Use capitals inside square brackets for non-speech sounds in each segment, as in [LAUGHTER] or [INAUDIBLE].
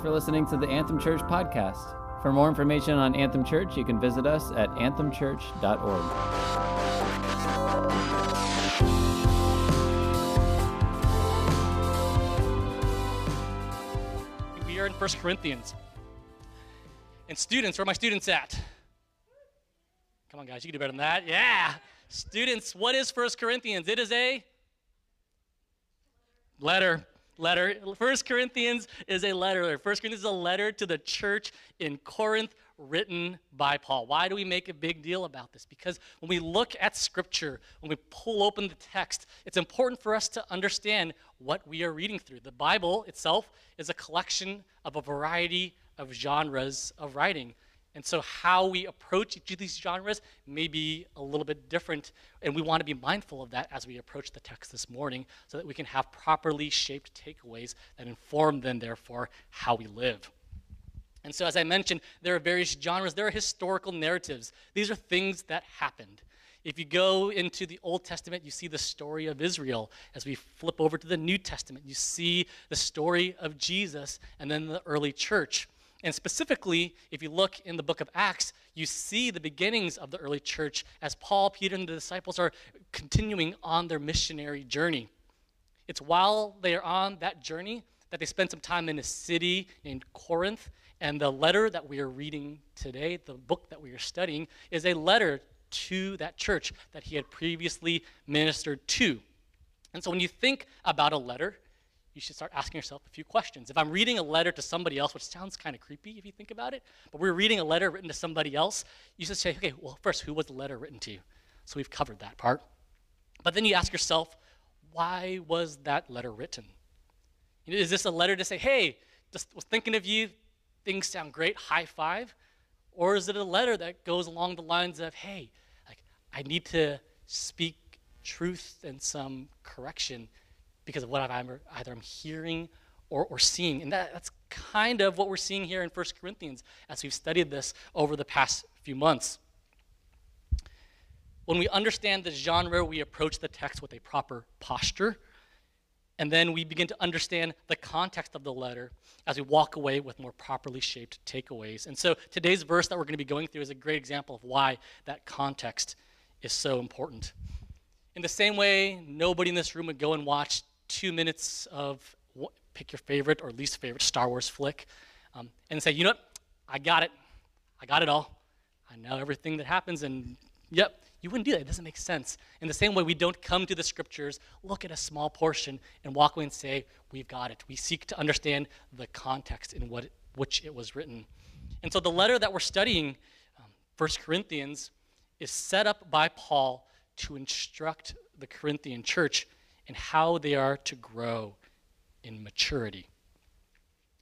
For listening to the Anthem Church podcast. For more information on Anthem Church, you can visit us at anthemchurch.org. We are in 1 Corinthians. And students, where are my students at? Come on, guys, you can do better than that. Yeah. Students, what is 1 Corinthians? It is a letter. Letter. 1 Corinthians is a letter. 1 Corinthians is a letter to the church in Corinth written by Paul. Why do we make a big deal about this? Because when we look at Scripture, when we pull open the text, it's important for us to understand what we are reading through. The Bible itself is a collection of a variety of genres of writing. And so, how we approach each of these genres may be a little bit different. And we want to be mindful of that as we approach the text this morning so that we can have properly shaped takeaways that inform then, therefore, how we live. And so, as I mentioned, there are various genres. There are historical narratives. These are things that happened. If you go into the Old Testament, you see the story of Israel. As we flip over to the New Testament, you see the story of Jesus and then the early church. And specifically, if you look in the book of Acts, you see the beginnings of the early church as Paul, Peter, and the disciples are continuing on their missionary journey. It's while they are on that journey that they spend some time in a city named Corinth. And the letter that we are reading today, the book that we are studying, is a letter to that church that he had previously ministered to. And so when you think about a letter, you should start asking yourself a few questions. If I'm reading a letter to somebody else, which sounds kind of creepy if you think about it, but we're reading a letter written to somebody else, you should say, okay, well, first, who was the letter written to? So we've covered that part. But then you ask yourself, why was that letter written? Is this a letter to say, hey, just was thinking of you, things sound great, high five? Or is it a letter that goes along the lines of, hey, like, I need to speak truth and some correction because of what I'm either I'm hearing or, or seeing. And that, that's kind of what we're seeing here in 1 Corinthians as we've studied this over the past few months. When we understand the genre, we approach the text with a proper posture. And then we begin to understand the context of the letter as we walk away with more properly shaped takeaways. And so today's verse that we're going to be going through is a great example of why that context is so important. In the same way, nobody in this room would go and watch two minutes of pick your favorite or least favorite Star Wars flick um, and say, you know what, I got it. I got it all. I know everything that happens, and yep, you wouldn't do that. It doesn't make sense. In the same way, we don't come to the scriptures, look at a small portion, and walk away and say, we've got it. We seek to understand the context in what, which it was written. And so the letter that we're studying, um, 1 Corinthians, is set up by Paul to instruct the Corinthian church and how they are to grow in maturity.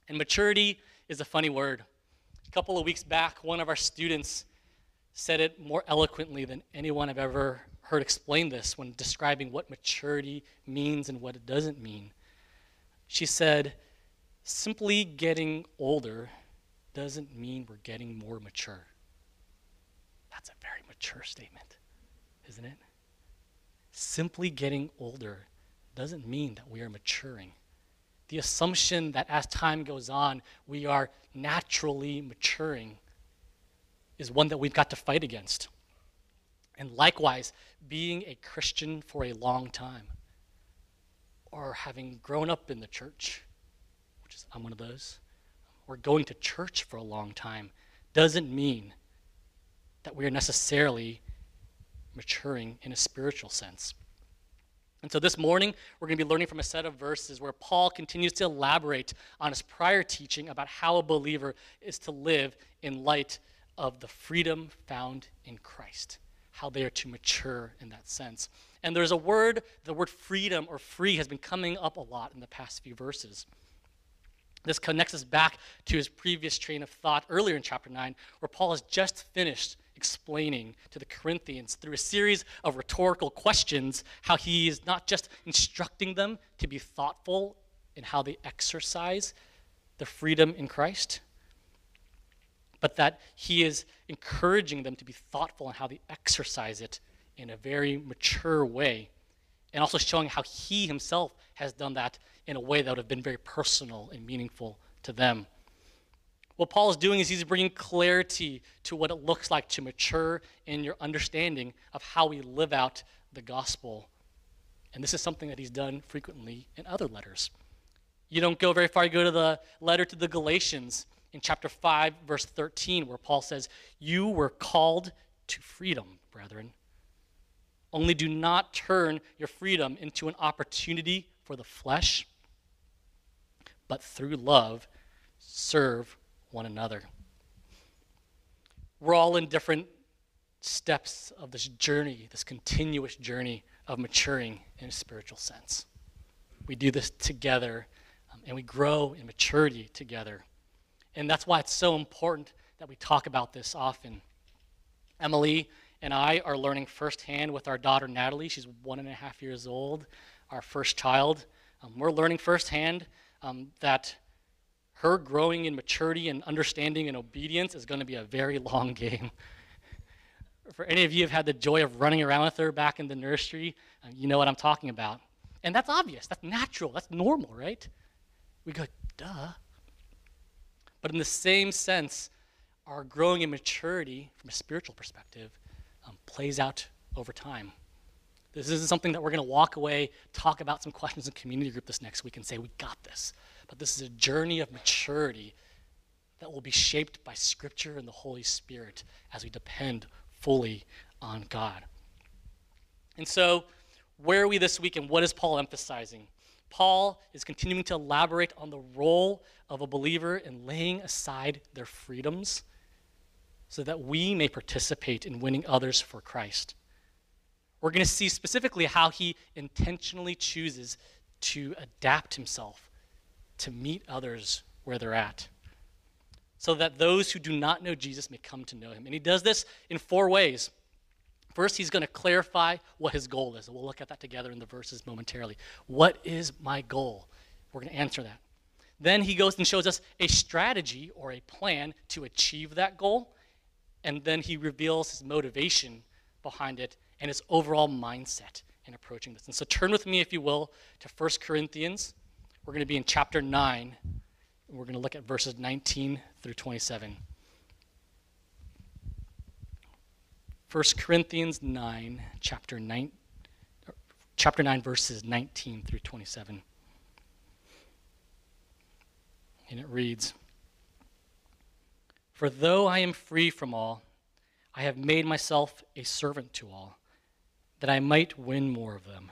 And maturity is a funny word. A couple of weeks back, one of our students said it more eloquently than anyone I've ever heard explain this when describing what maturity means and what it doesn't mean. She said, simply getting older doesn't mean we're getting more mature. That's a very mature statement, isn't it? Simply getting older doesn't mean that we are maturing. The assumption that as time goes on, we are naturally maturing is one that we've got to fight against. And likewise, being a Christian for a long time, or having grown up in the church, which is, I'm one of those, or going to church for a long time, doesn't mean that we are necessarily maturing in a spiritual sense. And so this morning, we're going to be learning from a set of verses where Paul continues to elaborate on his prior teaching about how a believer is to live in light of the freedom found in Christ, how they are to mature in that sense. And there's a word, the word freedom or free has been coming up a lot in the past few verses. This connects us back to his previous train of thought earlier in chapter 9, where Paul has just finished explaining to the Corinthians through a series of rhetorical questions how he is not just instructing them to be thoughtful in how they exercise the freedom in Christ, but that he is encouraging them to be thoughtful in how they exercise it in a very mature way, and also showing how he himself has done that in a way that would have been very personal and meaningful to them. What Paul is doing is he's bringing clarity to what it looks like to mature in your understanding of how we live out the gospel. And this is something that he's done frequently in other letters. You don't go very far, you go to the letter to the Galatians in chapter 5, verse 13, where Paul says, You were called to freedom, brethren. Only do not turn your freedom into an opportunity for the flesh, but through love serve one another. We're all in different steps of this journey, this continuous journey of maturing in a spiritual sense. We do this together um, and we grow in maturity together. And that's why it's so important that we talk about this often. Emily and I are learning firsthand with our daughter Natalie. She's one and a half years old, our first child. Um, we're learning firsthand um, that her growing in maturity and understanding and obedience is going to be a very [LAUGHS] long game. For any of you who have had the joy of running around with her back in the nursery, um, you know what I'm talking about. And that's obvious, that's natural, that's normal, right? We go, duh. But in the same sense, our growing in maturity from a spiritual perspective um, plays out over time. This isn't something that we're going to walk away, talk about some [LAUGHS] questions in community group this next week, and say, we got this. But this is a journey of maturity that will be shaped by Scripture and the Holy Spirit as we depend fully on God. And so, where are we this week, and what is Paul emphasizing? Paul is continuing to elaborate on the role of a believer in laying aside their freedoms so that we may participate in winning others for Christ. We're going to see specifically how he intentionally chooses to adapt himself to meet others where they're at, so that those who do not know Jesus may come to know him. And he does this in four ways. First, he's going to clarify what his goal is. And we'll look at that together in the verses momentarily. What is my goal? We're going to answer that. Then he goes and shows us a strategy or a plan to achieve that goal and then he reveals his motivation behind it and his overall mindset in approaching this. And so turn with me, if you will, to 1 Corinthians. We're going to be in chapter 9, and we're going to look at verses 19 through 27. 1 Corinthians 9, chapter 9, chapter 9, verses 19 through 27. And it reads, for though I am free from all, I have made myself a servant to all, that I might win more of them.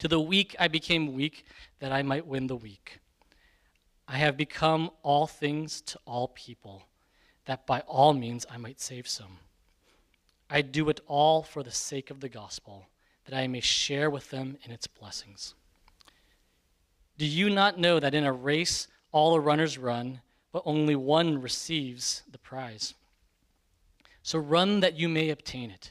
To the weak I became weak, that I might win the weak. I have become all things to all people, that by all means I might save some. I do it all for the sake of the gospel, that I may share with them in its blessings. Do you not know that in a race all the runners run, but only one receives the prize? So run that you may obtain it.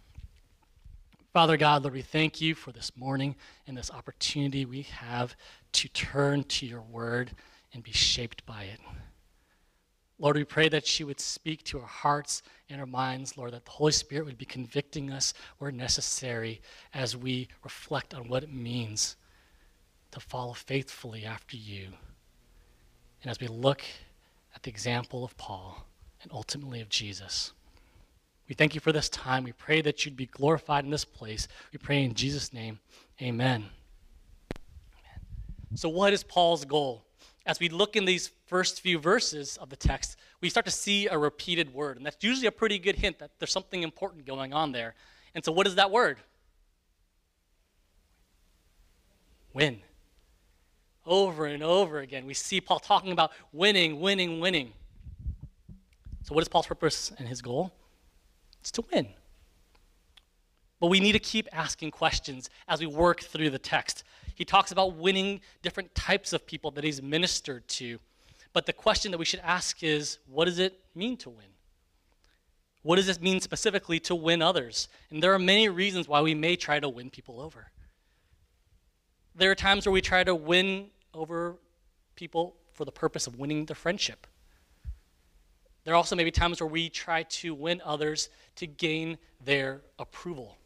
Father God, Lord, we thank you for this morning and this opportunity we have to turn to your word and be shaped by it. Lord, we pray that you would speak to our hearts and our minds, Lord, that the Holy Spirit would be convicting us where necessary as we reflect on what it means to follow faithfully after you. And as we look at the example of Paul and ultimately of Jesus. We thank you for this time. We pray that you'd be glorified in this place. We pray in Jesus' name. Amen. So, what is Paul's goal? As we look in these first few verses of the text, we start to see a repeated word. And that's usually a pretty good hint that there's something important going on there. And so, what is that word? win. Over and over again, we see Paul talking about winning, winning, winning. So, what is Paul's purpose and his goal? It's to win. But we need to keep asking questions as we work through the text. He talks about winning different types of people that he's ministered to. But the question that we should ask is what does it mean to win? What does this mean specifically to win others? And there are many reasons why we may try to win people over. There are times where we try to win over people for the purpose of winning their friendship. There also may be times where we try to win others to gain their approval.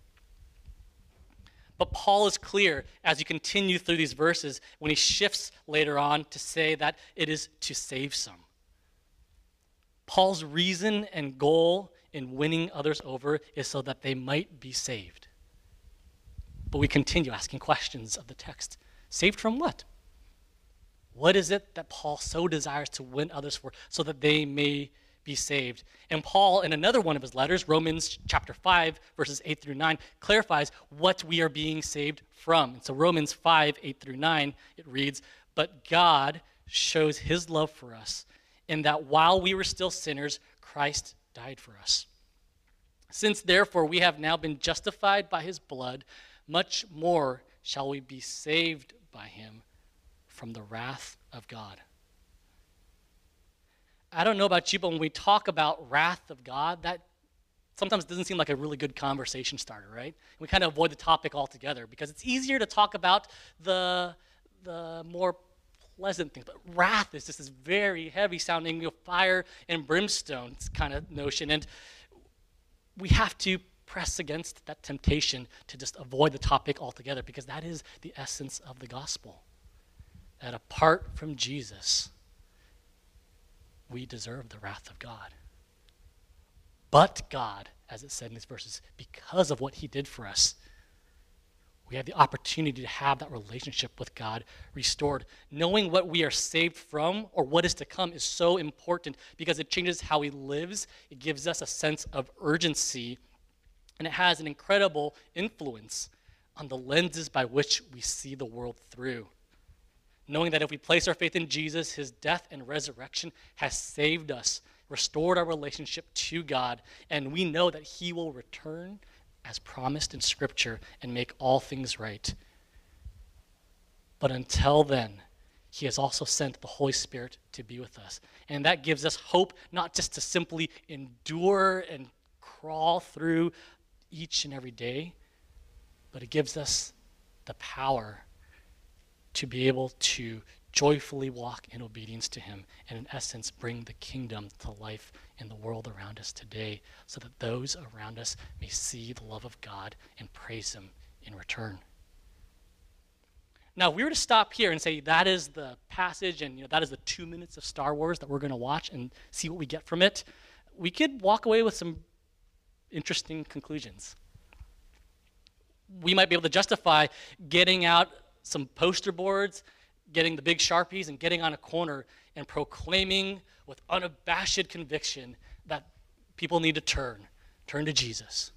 But Paul is clear as you continue through these verses when he shifts later on to say that it is to save some. Paul's reason and goal in winning others over is so that they might be saved. But we continue asking questions of the text. Saved from what? What is it that Paul so desires to win others for so that they may be saved. And Paul, in another one of his letters, Romans chapter 5, verses 8 through 9, clarifies what we are being saved from. And so Romans 5, 8 through 9, it reads, But God shows his love for us in that while we were still sinners, Christ died for us. Since therefore we have now been justified by his blood, much more shall we be saved by him from the wrath of God. I don't know about you, but when we talk about wrath of God, that sometimes doesn't seem like a really good conversation starter, right? We kind of avoid the topic altogether because it's easier to talk about the, the more pleasant things. But wrath is just this very heavy sounding you know, fire and brimstone kind of notion. And we have to press against that temptation to just avoid the topic altogether because that is the essence of the gospel. That apart from Jesus, we deserve the wrath of God. But God, as it said in these verses, because of what he did for us, we have the opportunity to have that relationship with God restored. Knowing what we are saved from or what is to come is so important because it changes how he lives. It gives us a sense of urgency, and it has an incredible influence on the lenses by which we see the world through knowing that if we place our faith in Jesus, his death and resurrection has saved us, restored our relationship to God, and we know that he will return as promised in Scripture and make all things right. But until then, he has also sent the Holy Spirit to be with us. And that gives us hope not just to simply endure and crawl through each and every day, but it gives us the power to be able to joyfully walk in obedience to Him and, in essence, bring the kingdom to life in the world around us today so that those around us may see the love of God and praise Him in return. Now, if we were to stop here and say that is the passage and you know, that is the two minutes of Star Wars that we're going to watch and see what we get from it, we could walk away with some interesting conclusions. We might be able to justify getting out some poster boards, getting the big sharpies, and getting on a corner and proclaiming with unabashed conviction that people need to turn, turn to Jesus.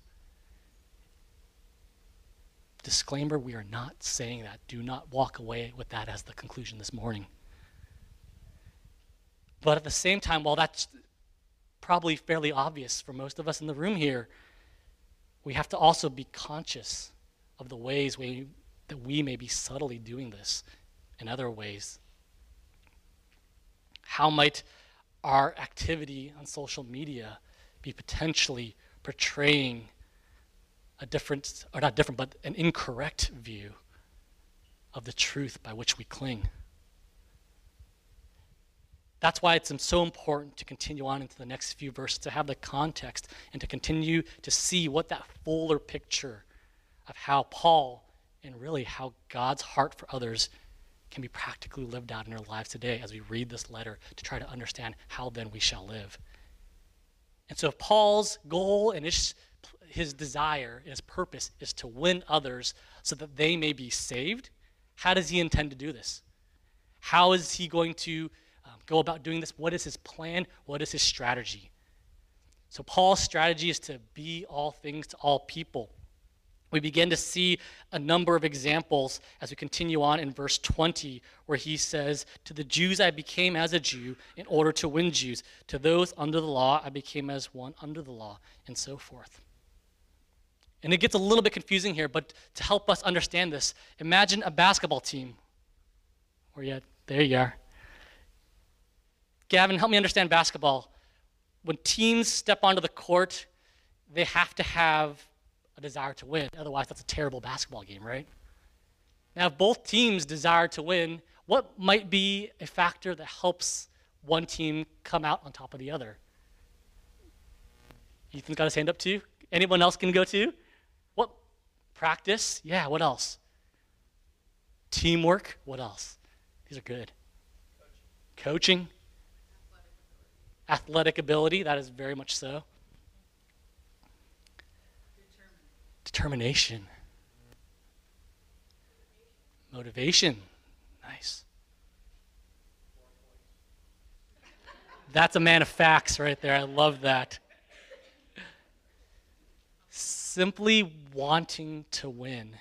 Disclaimer we are not saying that. Do not walk away with that as the conclusion this morning. But at the same time, while that's probably fairly obvious for most of us in the room here, we have to also be conscious of the ways we that we may be subtly doing this in other ways. How might our activity on social media be potentially portraying a different, or not different, but an incorrect view of the truth by which we cling? That's why it's so important to continue on into the next few verses, to have the context and to continue to see what that fuller picture of how Paul and really how God's heart for others can be practically lived out in our lives today as we read this letter to try to understand how then we shall live. And so, if Paul's goal and his, his desire and his purpose is to win others so that they may be saved, how does he intend to do this? How is he going to um, go about doing this? What is his plan? What is his strategy? So, Paul's strategy is to be all things to all people. We begin to see a number of examples as we continue on in verse 20, where he says, To the Jews I became as a Jew in order to win Jews. To those under the law I became as one under the law, and so forth. And it gets a little bit confusing here, but to help us understand this, imagine a basketball team. You at? There you are. Gavin, help me understand basketball. When teams step onto the court, they have to have a desire to win. Otherwise, that's a terrible basketball game, right? Now, if both teams desire to win, what might be a factor that helps one team come out on top of the other? Ethan's got his hand up too. Anyone else can go too? What? Practice? Yeah, what else? Teamwork? What else? These are good. Coaching? Athletic ability, that is very much so. Determination. Motivation. Nice. That's a man of facts right there. I love that. Simply wanting to win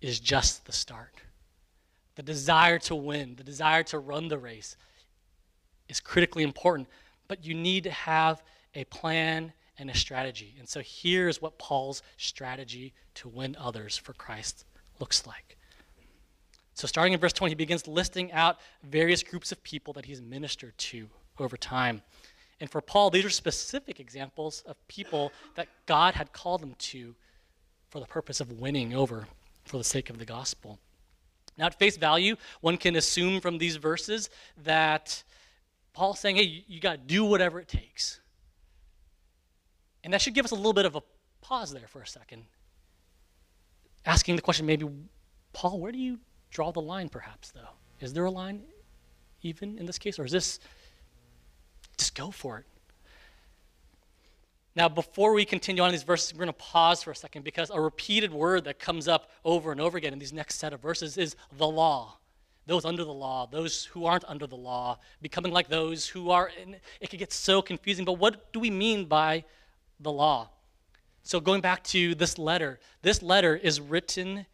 is just the start. The desire to win, the desire to run the race is critically important, but you need to have a plan and a strategy. And so here's what Paul's strategy to win others for Christ looks like. So, starting in verse 20, he begins listing out various groups of people that he's ministered to over time. And for Paul, these are specific examples of people that God had called him to for the purpose of winning over for the sake of the gospel. Now, at face value, one can assume from these verses that Paul's saying, hey, you got to do whatever it takes. And that should give us a little bit of a pause there for a second. Asking the question, maybe, Paul, where do you draw the line, perhaps, though? Is there a line even in this case? Or is this just go for it? Now, before we continue on these verses, we're going to pause for a second because a repeated word that comes up over and over again in these next set of verses is the law. Those under the law, those who aren't under the law, becoming like those who are. it can get so confusing, but what do we mean by the law. So, going back to this letter, this letter is written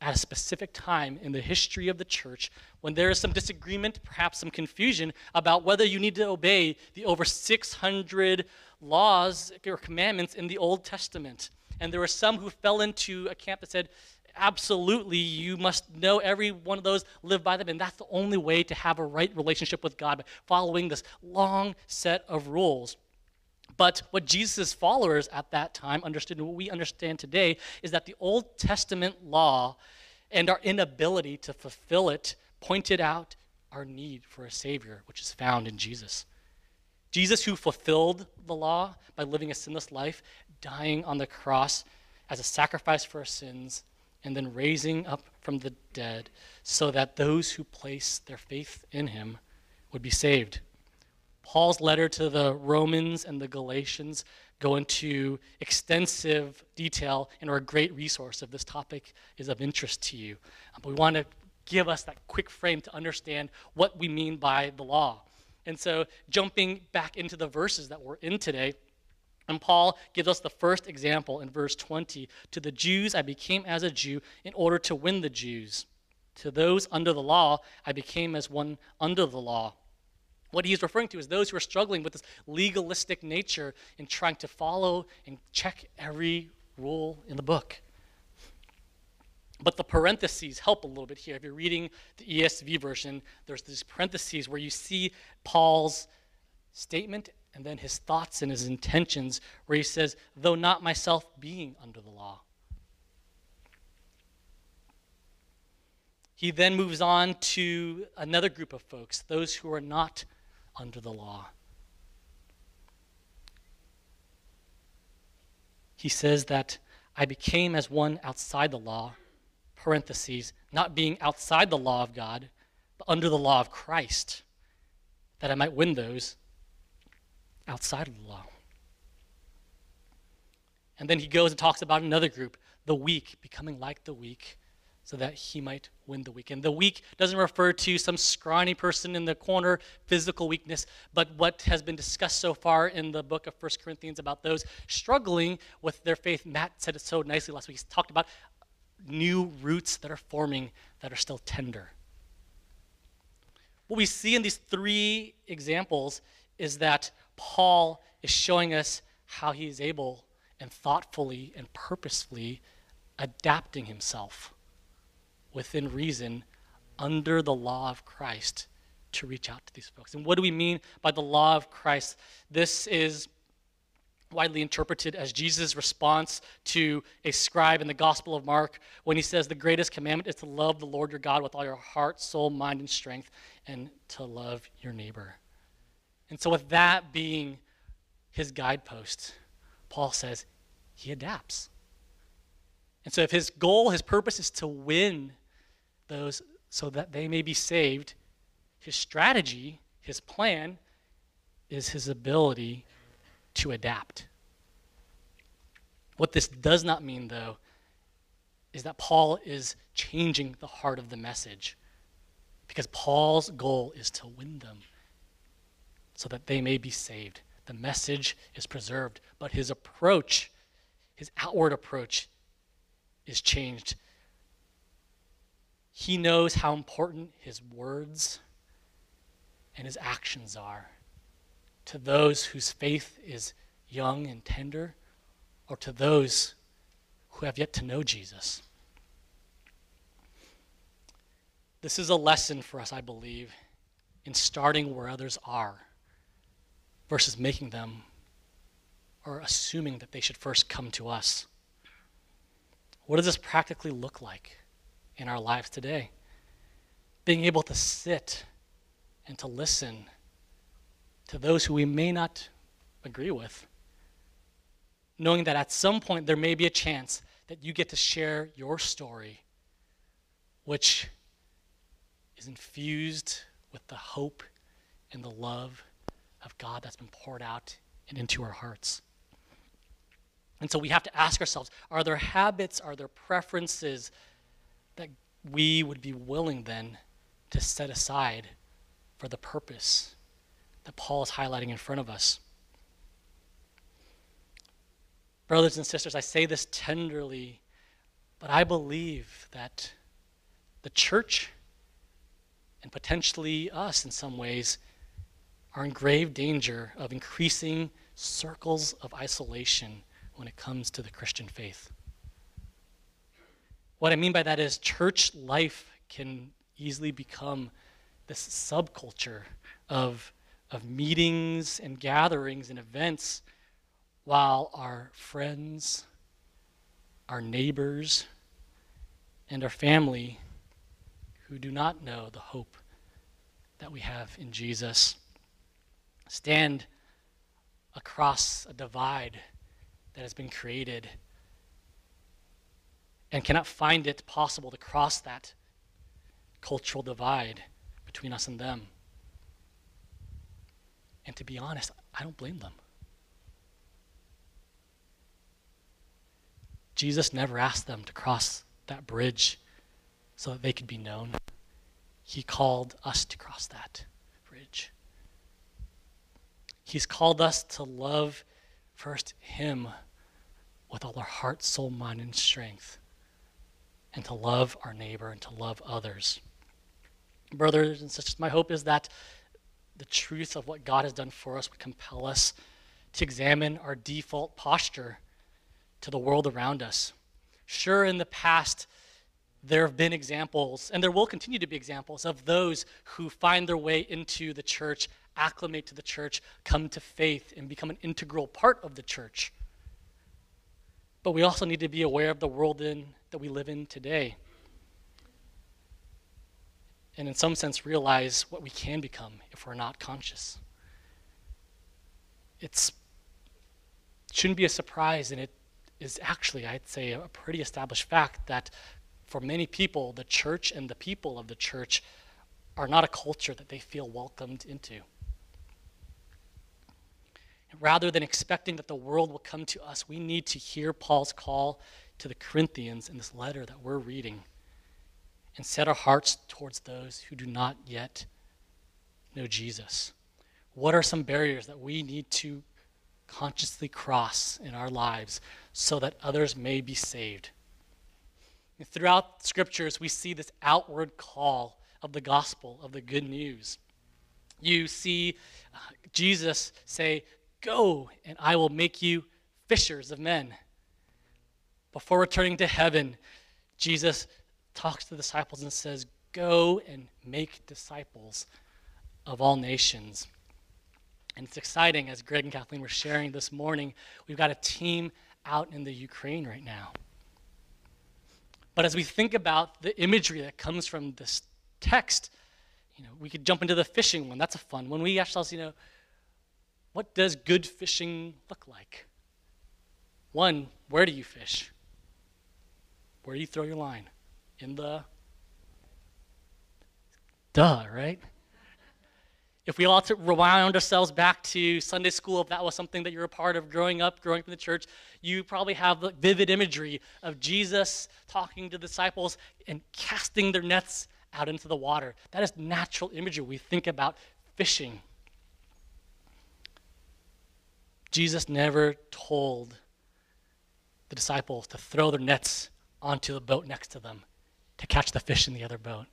at a specific time in the history of the church when there is some disagreement, perhaps some confusion about whether you need to obey the over 600 laws or commandments in the Old Testament. And there were some who fell into a camp that said, absolutely, you must know every one of those, live by them, and that's the only way to have a right relationship with God by following this long set of rules. But what Jesus' followers at that time understood, and what we understand today, is that the Old Testament law and our inability to fulfill it pointed out our need for a Savior, which is found in Jesus. Jesus, who fulfilled the law by living a sinless life, dying on the cross as a sacrifice for our sins, and then raising up from the dead so that those who place their faith in him would be saved. Paul's letter to the Romans and the Galatians go into extensive detail and are a great resource if this topic is of interest to you. Uh, but we want to give us that quick frame to understand what we mean by the law. And so, jumping back into the verses that we're in today, and Paul gives us the first example in verse 20. To the Jews, I became as a Jew in order to win the Jews. To those under the law, I became as one under the law what he's referring to is those who are struggling with this legalistic nature in trying to follow and check every rule in the book. But the parentheses help a little bit here. If you're reading the ESV version, there's these parentheses where you see Paul's statement and then his thoughts and his intentions, where he says, though not myself being under the law. He then moves on to another group of folks, those who are not under the law. He says that I became as one outside the law, parentheses, not being outside the law of God, but under the law of Christ, that I might win those outside of the law. And then he goes and talks about another group, the weak, becoming like the weak, so that he might win the weak. And the weak doesn't refer to some scrawny person in the corner, physical weakness, but what has been discussed so far in the book of 1 Corinthians about those struggling with their faith. Matt said it so nicely last week. He talked about new roots that are forming that are still tender. What we see in these three examples is that Paul is showing us how he is able and thoughtfully and purposefully adapting himself within reason under the law of Christ to reach out to these folks. And what do we mean by the law of Christ? This is widely interpreted as Jesus' response to a scribe in the Gospel of Mark when he says, The greatest commandment is to love the Lord your God with all your heart, soul, mind, and strength, and to love your neighbor. And so, with that being his guidepost, Paul says he adapts. And so, if his goal, his purpose is to win those so that they may be saved, his strategy, his plan, is his ability to adapt. What this does not mean, though, is that Paul is changing the heart of the message. Because Paul's goal is to win them so that they may be saved. The message is preserved, but his approach, his outward approach, is changed he knows how important his words and his actions are to those whose faith is young and tender, or to those who have yet to know Jesus. This is a lesson for us, I believe, in starting where others are versus making them or assuming that they should first come to us. What does this practically look like? In our lives today. Being able to sit and to listen to those who we may not agree with. Knowing that at some point there may be a chance that you get to share your story, which is infused with the hope and the love of God that's been poured out and into our hearts. And so we have to ask ourselves are there habits, are there preferences we would be willing then to set aside for the purpose that Paul is highlighting in front of us. Brothers and sisters, I say this tenderly, but I believe that the church and potentially us in some ways are in grave danger of increasing circles of isolation when it comes to the Christian faith. What I mean by that is church life can easily become this subculture of, of meetings and gatherings and events while our friends, our neighbors, and our family who do not know the hope that we have in Jesus stand across a divide that has been created and cannot find it possible to cross that cultural divide between us and them. And to be honest, I don't blame them. Jesus never asked them to cross that bridge so that they could be known. He called us to cross that bridge. He's called us to love first Him with all our heart, soul, mind, and strength and to love our neighbor and to love others. Brothers and sisters, my hope is that the truth of what God has done for us would compel us to examine our default posture to the world around us. Sure, in the past, there have been examples, and there will continue to be examples, of those who find their way into the church, acclimate to the church, come to faith, and become an integral part of the church. But we also need to be aware of the world in, that we live in today. And in some sense, realize what we can become if we're not conscious. It shouldn't be a surprise, and it is actually, I'd say, a pretty established fact that for many people, the church and the people of the church are not a culture that they feel welcomed into. Rather than expecting that the world will come to us, we need to hear Paul's call to the Corinthians in this letter that we're reading and set our hearts towards those who do not yet know Jesus? What are some barriers that we need to consciously cross in our lives so that others may be saved? And throughout scriptures, we see this outward call of the gospel, of the good news. You see uh, Jesus say, Go, and I will make you fishers of men. Before returning to heaven, Jesus talks to the disciples and says, Go and make disciples of all nations. And it's exciting, as Greg and Kathleen were sharing this morning, we've got a team out in the Ukraine right now. But as we think about the imagery that comes from this text, you know, we could jump into the fishing one. That's a fun one. We ask ourselves, you know, what does good fishing look like? One, where do you fish? Where do you throw your line? In the duh, right? If we all to rewind ourselves back to Sunday school, if that was something that you're a part of growing up, growing up in the church, you probably have the vivid imagery of Jesus talking to disciples and casting their nets out into the water. That is natural imagery. We think about fishing. Jesus never told the disciples to throw their nets onto the boat next to them to catch the fish in the other boat.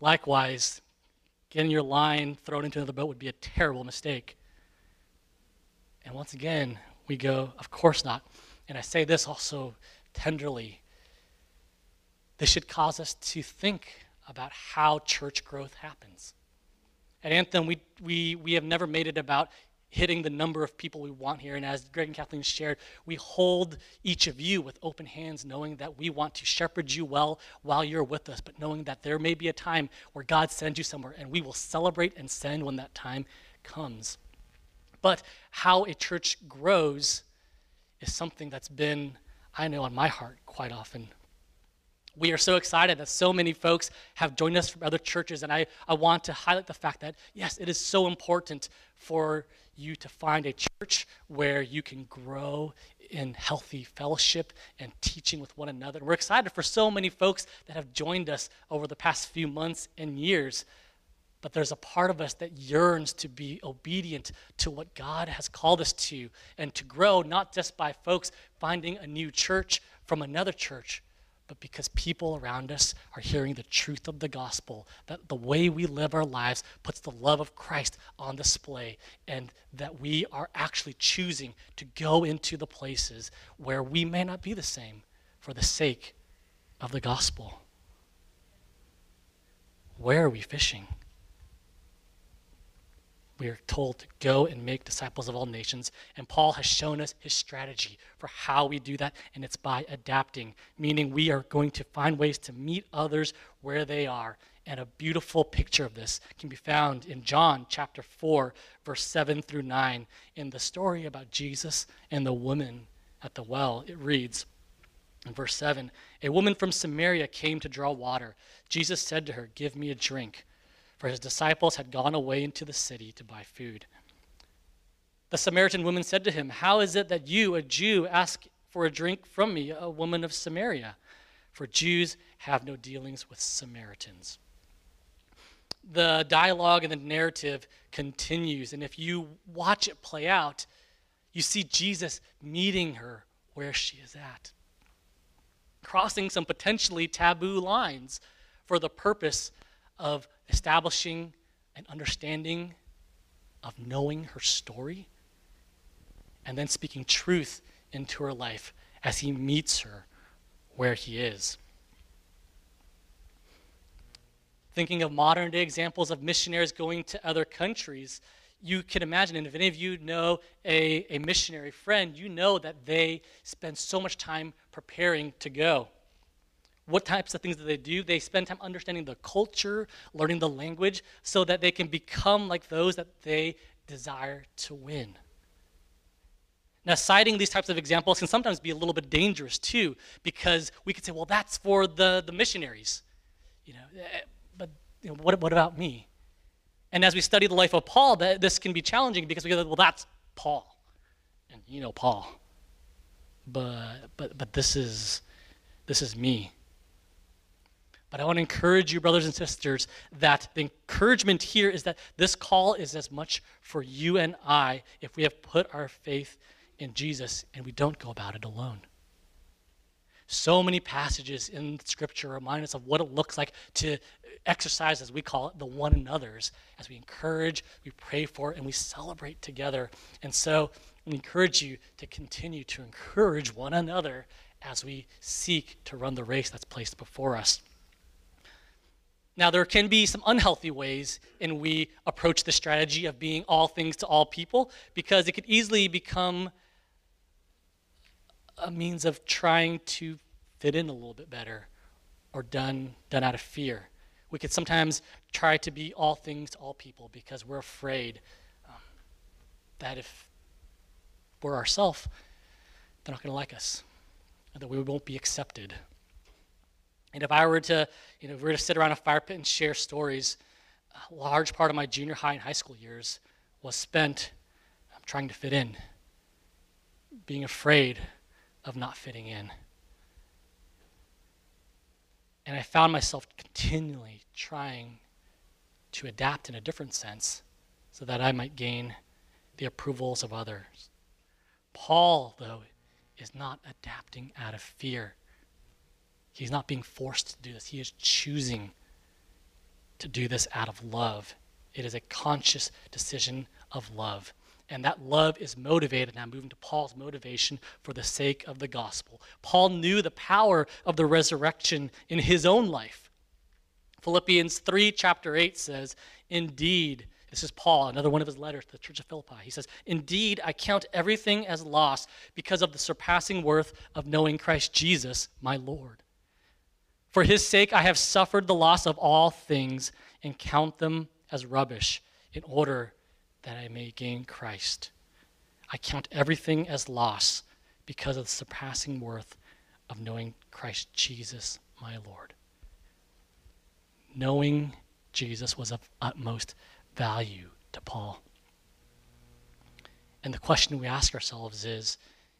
Likewise, getting your line thrown into another boat would be a terrible mistake. And once again, we go, of course not. And I say this also tenderly. This should cause us to think about how church growth happens. At Anthem, we, we, we have never made it about hitting the number of people we want here. And as Greg and Kathleen shared, we hold each of you with open hands, knowing that we want to shepherd you well while you're with us, but knowing that there may be a time where God sends you somewhere, and we will celebrate and send when that time comes. But how a church grows is something that's been, I know, on my heart quite often. We are so excited that so many folks have joined us from other churches, and I, I want to highlight the fact that, yes, it is so important for you to find a church where you can grow in healthy fellowship and teaching with one another. And we're excited for so many folks that have joined us over the past few months and years. But there's a part of us that yearns to be obedient to what God has called us to and to grow, not just by folks finding a new church from another church, but because people around us are hearing the truth of the gospel, that the way we live our lives puts the love of Christ on display, and that we are actually choosing to go into the places where we may not be the same for the sake of the gospel. Where are we fishing? We are told to go and make disciples of all nations. And Paul has shown us his strategy for how we do that, and it's by adapting, meaning we are going to find ways to meet others where they are. And a beautiful picture of this can be found in John chapter 4, verse 7 through 9. In the story about Jesus and the woman at the well, it reads in verse 7 A woman from Samaria came to draw water. Jesus said to her, Give me a drink for his disciples had gone away into the city to buy food. The Samaritan woman said to him, How is it that you, a Jew, ask for a drink from me, a woman of Samaria? For Jews have no dealings with Samaritans. The dialogue and the narrative continues, and if you watch it play out, you see Jesus meeting her where she is at, crossing some potentially taboo lines for the purpose of establishing an understanding of knowing her story and then speaking truth into her life as he meets her where he is. Thinking of modern day examples of missionaries going to other countries, you can imagine, and if any of you know a, a missionary friend, you know that they spend so much time preparing to go. What types of things do they do? They spend time understanding the culture, learning the language, so that they can become like those that they desire to win. Now, citing these types of examples can sometimes be a little bit dangerous too, because we could say, well, that's for the, the missionaries. You know, eh, but you know, what, what about me? And as we study the life of Paul, that, this can be challenging because we go, well, that's Paul. And you know Paul. But, but, but this, is, this is me. But I want to encourage you, brothers and sisters, that the encouragement here is that this call is as much for you and I if we have put our faith in Jesus and we don't go about it alone. So many passages in Scripture remind us of what it looks like to exercise, as we call it, the one another's, as we encourage, we pray for, and we celebrate together. And so we encourage you to continue to encourage one another as we seek to run the race that's placed before us. Now, there can be some unhealthy ways in we approach the strategy of being all things to all people because it could easily become a means of trying to fit in a little bit better or done, done out of fear. We could sometimes try to be all things to all people because we're afraid um, that if we're ourselves, they're not going to like us, and that we won't be accepted. And if I were to, you know, if we were to sit around a fire pit and share stories, a large part of my junior high and high school years was spent um, trying to fit in, being afraid of not fitting in. And I found myself continually trying to adapt in a different sense so that I might gain the approvals of others. Paul, though, is not adapting out of fear. He's not being forced to do this. He is choosing to do this out of love. It is a conscious decision of love. And that love is motivated. Now, moving to Paul's motivation for the sake of the gospel. Paul knew the power of the resurrection in his own life. Philippians 3, chapter 8 says, Indeed, this is Paul, another one of his letters to the church of Philippi. He says, Indeed, I count everything as loss because of the surpassing worth of knowing Christ Jesus, my Lord. For his sake, I have suffered the loss of all things and count them as rubbish in order that I may gain Christ. I count everything as loss because of the surpassing worth of knowing Christ Jesus, my Lord. Knowing Jesus was of utmost value to Paul. And the question we ask ourselves is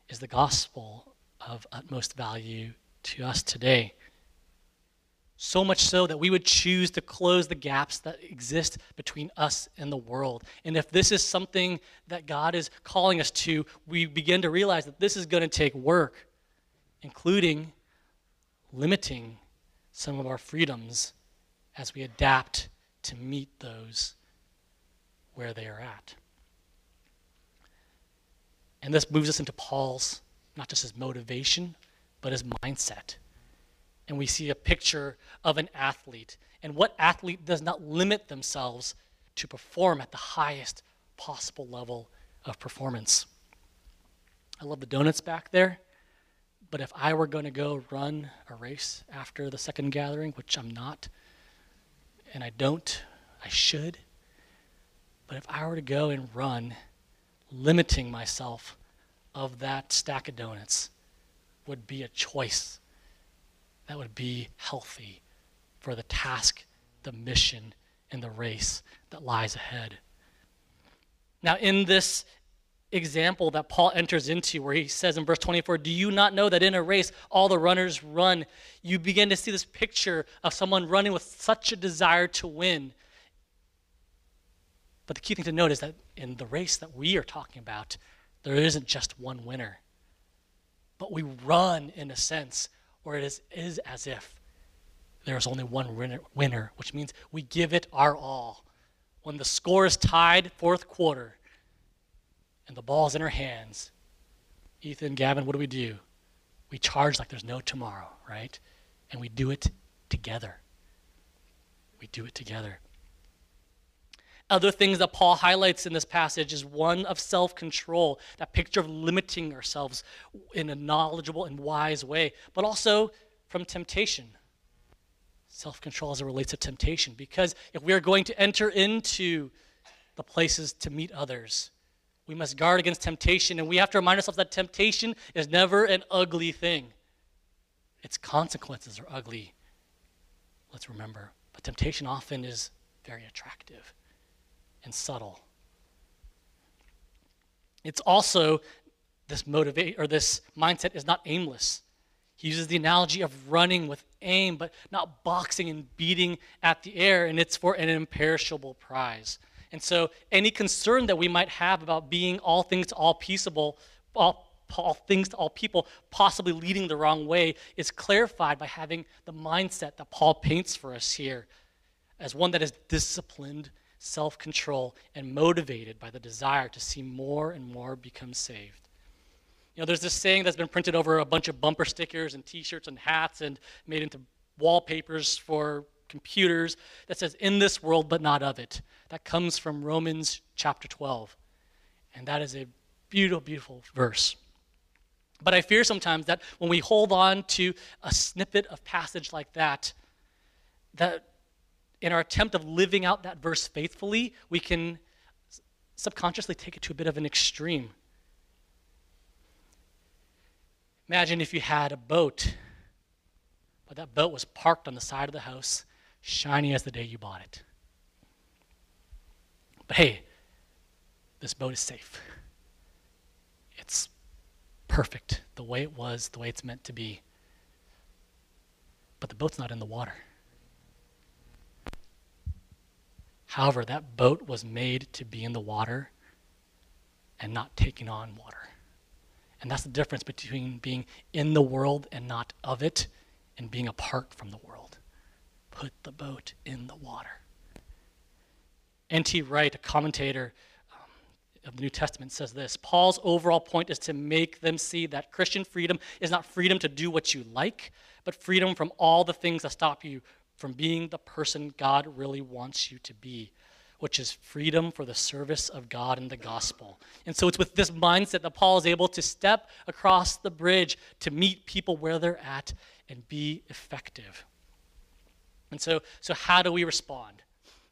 Is the gospel of utmost value to us today? So much so that we would choose to close the gaps that exist between us and the world. And if this is something that God is calling us to, we begin to realize that this is going to take work, including limiting some of our freedoms as we adapt to meet those where they are at. And this moves us into Paul's, not just his motivation, but his mindset and we see a picture of an athlete. And what athlete does not limit themselves to perform at the highest possible level of performance? I love the donuts back there, but if I were going to go run a race after the second gathering, which I'm not, and I don't, I should, but if I were to go and run, limiting myself of that stack of donuts would be a choice that would be healthy for the task, the mission, and the race that lies ahead. Now, in this example that Paul enters into, where he says in verse 24, Do you not know that in a race all the runners run? You begin to see this picture of someone running with such a desire to win. But the key thing to note is that in the race that we are talking about, there isn't just one winner. But we run, in a sense, or it is, is as if there is only one winner, winner, which means we give it our all. When the score is tied, fourth quarter, and the ball is in our hands, Ethan, Gavin, what do we do? We charge like there's no tomorrow, right? And we do it together. We do it together. Other things that Paul highlights in this passage is one of self control, that picture of limiting ourselves in a knowledgeable and wise way, but also from temptation. Self control as it relates to temptation. Because if we are going to enter into the places to meet others, we must guard against temptation, and we have to remind ourselves that temptation is never an ugly thing. Its consequences are ugly, let's remember. But temptation often is very attractive and subtle. It's also this motivate or this mindset is not aimless. He uses the analogy of running with aim, but not boxing and beating at the air, and it's for an imperishable prize. And so, any concern that we might have about being all things to all peaceable, all, all things to all people, possibly leading the wrong way, is clarified by having the mindset that Paul paints for us here as one that is disciplined, self control, and motivated by the desire to see more and more become saved. You know, there's this saying that's been printed over a bunch of bumper stickers and T-shirts and hats and made into wallpapers for computers that says "In this world, but not of it." That comes from Romans chapter 12, and that is a beautiful, beautiful verse. But I fear sometimes that when we hold on to a snippet of passage like that, that in our attempt of living out that verse faithfully, we can subconsciously take it to a bit of an extreme. Imagine if you had a boat, but that boat was parked on the side of the house, shiny as the day you bought it. But hey, this boat is safe. It's perfect the way it was, the way it's meant to be. But the boat's not in the water. However, that boat was made to be in the water and not taking on water. And that's the difference between being in the world and not of it and being apart from the world. Put the boat in the water. N.T. Wright, a commentator um, of the New Testament, says this Paul's overall point is to make them see that Christian freedom is not freedom to do what you like, but freedom from all the things that stop you from being the person God really wants you to be which is freedom for the service of God and the gospel. And so it's with this mindset that Paul is able to step across the bridge to meet people where they're at and be effective. And so, so how do we respond?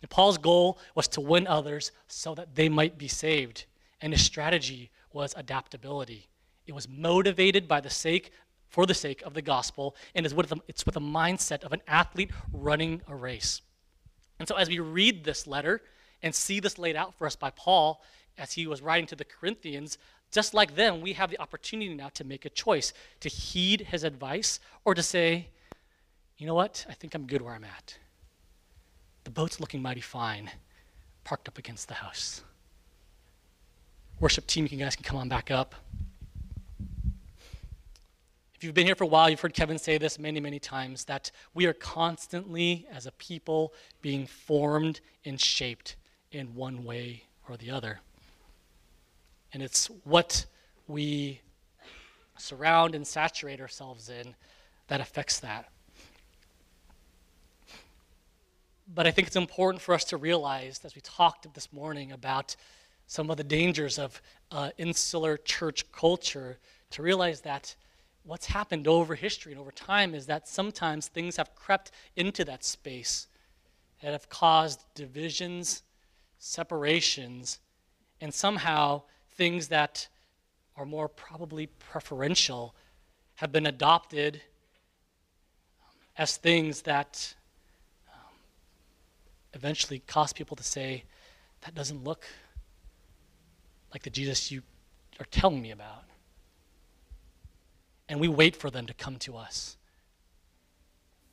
And Paul's goal was to win others so that they might be saved. And his strategy was adaptability. It was motivated by the sake for the sake of the gospel, and it's with, the, it's with a mindset of an athlete running a race. And so, as we read this letter, and see this laid out for us by Paul as he was writing to the Corinthians. Just like them, we have the opportunity now to make a choice to heed his advice or to say, you know what, I think I'm good where I'm at. The boat's looking mighty fine, parked up against the house. Worship team, you guys can come on back up. If you've been here for a while, you've heard Kevin say this many, many times that we are constantly, as a people, being formed and shaped in one way or the other. And it's what we surround and saturate ourselves in that affects that. But I think it's important for us to realize, as we talked this morning about some of the dangers of uh, insular church culture, to realize that what's happened over history and over time is that sometimes things have crept into that space that have caused divisions separations, and somehow things that are more probably preferential have been adopted as things that um, eventually cause people to say, that doesn't look like the Jesus you are telling me about. And we wait for them to come to us,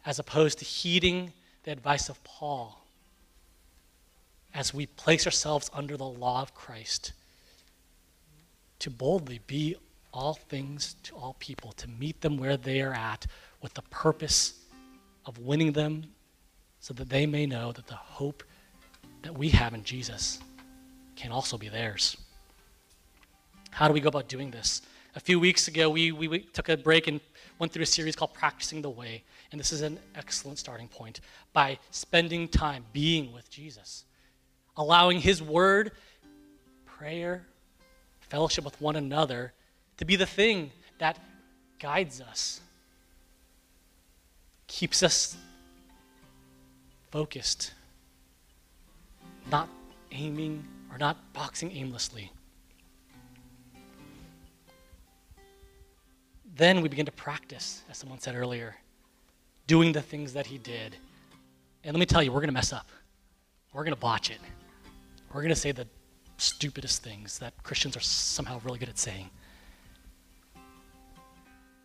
as opposed to heeding the advice of Paul as we place ourselves under the law of Christ to boldly be all things to all people, to meet them where they are at with the purpose of winning them so that they may know that the hope that we have in Jesus can also be theirs. How do we go about doing this? A few weeks ago, we, we, took a break and went through a series called Practicing the Way. And this is an excellent starting point by spending time being with Jesus allowing His Word, prayer, fellowship with one another to be the thing that guides us, keeps us focused, not aiming or not boxing aimlessly. Then we begin to practice, as someone said earlier, doing the things that he did. And let me tell you, we're going to mess up. We're going to botch it. We're going to say the stupidest things that Christians are somehow really good at saying.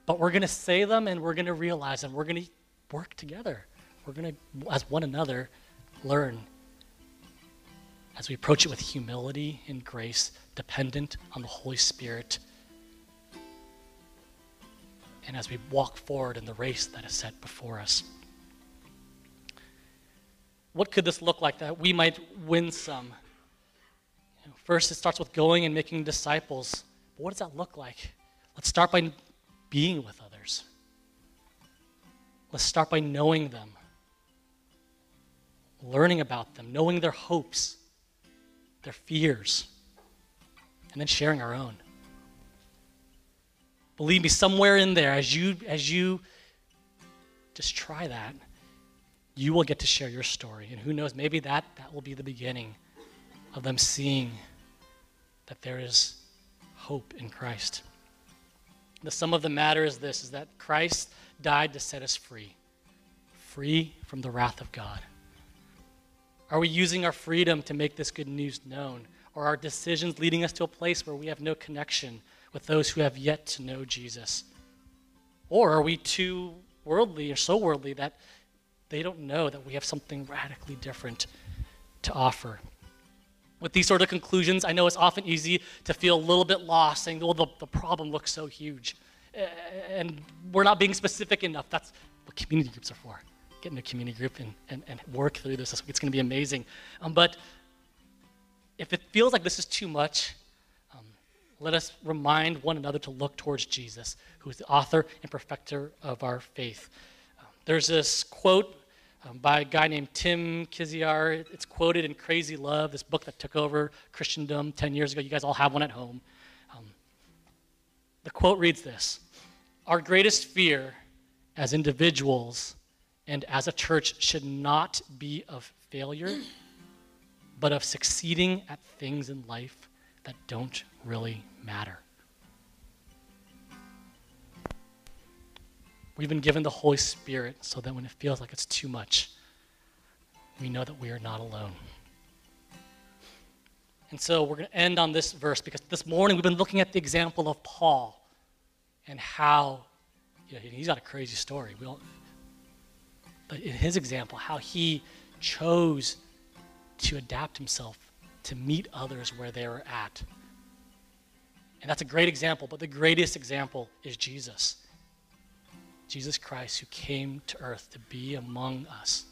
But we're going to say them and we're going to realize them. We're going to work together. We're going to, as one another, learn as we approach it with humility and grace, dependent on the Holy Spirit, and as we walk forward in the race that is set before us. What could this look like that we might win some? You know, first, it starts with going and making disciples. But what does that look like? Let's start by being with others. Let's start by knowing them, learning about them, knowing their hopes, their fears, and then sharing our own. Believe me, somewhere in there, as you as you just try that, you will get to share your story. And who knows, maybe that, that will be the beginning of them seeing that there is hope in Christ. The sum of the matter is this is that Christ died to set us free, free from the wrath of God. Are we using our freedom to make this good news known? Or are our decisions leading us to a place where we have no connection with those who have yet to know Jesus? Or are we too worldly or so worldly that they don't know that we have something radically different to offer? With these sort of conclusions, I know it's often easy to feel a little bit lost, saying, well, the, the problem looks so huge. And we're not being specific enough. That's what community groups are for get in a community group and, and, and work through this. It's going to be amazing. Um, but if it feels like this is too much, let us remind one another to look towards Jesus, who is the author and perfecter of our faith. Um, there's this quote um, by a guy named Tim Kizziar. It's quoted in Crazy Love, this book that took over Christendom 10 years ago. You guys all have one at home. Um, the quote reads this Our greatest fear as individuals and as a church should not be of failure, but of succeeding at things in life that don't really matter. We've been given the Holy Spirit so that when it feels like it's too much, we know that we are not alone. And so we're going to end on this verse because this morning we've been looking at the example of Paul and how you know, he's got a crazy story. We don't, but in his example, how he chose to adapt himself to meet others where they were at. And that's a great example, but the greatest example is Jesus. Jesus Christ, who came to earth to be among us,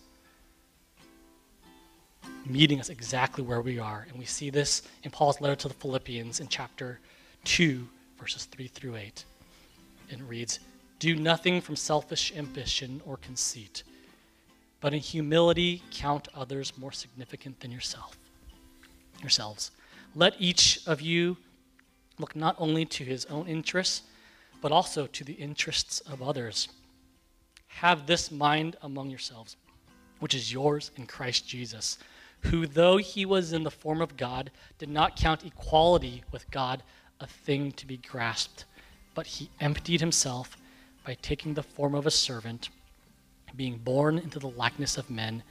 meeting us exactly where we are. And we see this in Paul's letter to the Philippians in chapter 2, verses 3 through 8. And it reads Do nothing from selfish ambition or conceit but in humility count others more significant than yourself yourselves let each of you look not only to his own interests but also to the interests of others. Have this mind among yourselves which is yours in Christ Jesus who though he was in the form of God did not count equality with God a thing to be grasped but he emptied himself by taking the form of a servant being born into the likeness of men,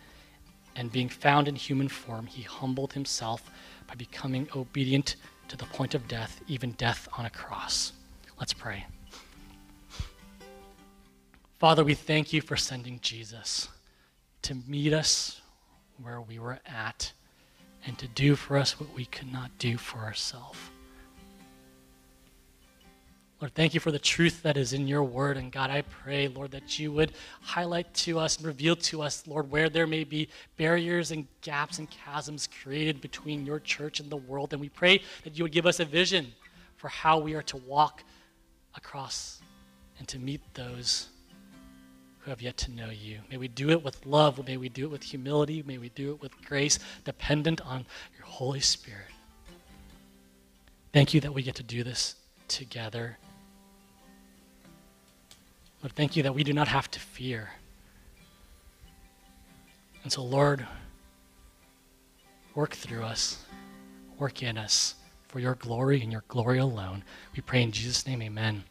and being found in human form, he humbled himself by becoming obedient to the point of death, even death on a cross. Let's pray. Father, we thank you for sending Jesus to meet us where we were at and to do for us what we could not do for ourselves. Lord, thank you for the truth that is in your word. And God, I pray, Lord, that you would highlight to us and reveal to us, Lord, where there may be barriers and gaps and chasms created between your church and the world. And we pray that you would give us a vision for how we are to walk across and to meet those who have yet to know you. May we do it with love. May we do it with humility. May we do it with grace, dependent on your Holy Spirit. Thank you that we get to do this together Lord, thank you that we do not have to fear. And so, Lord, work through us, work in us for your glory and your glory alone. We pray in Jesus' name, amen.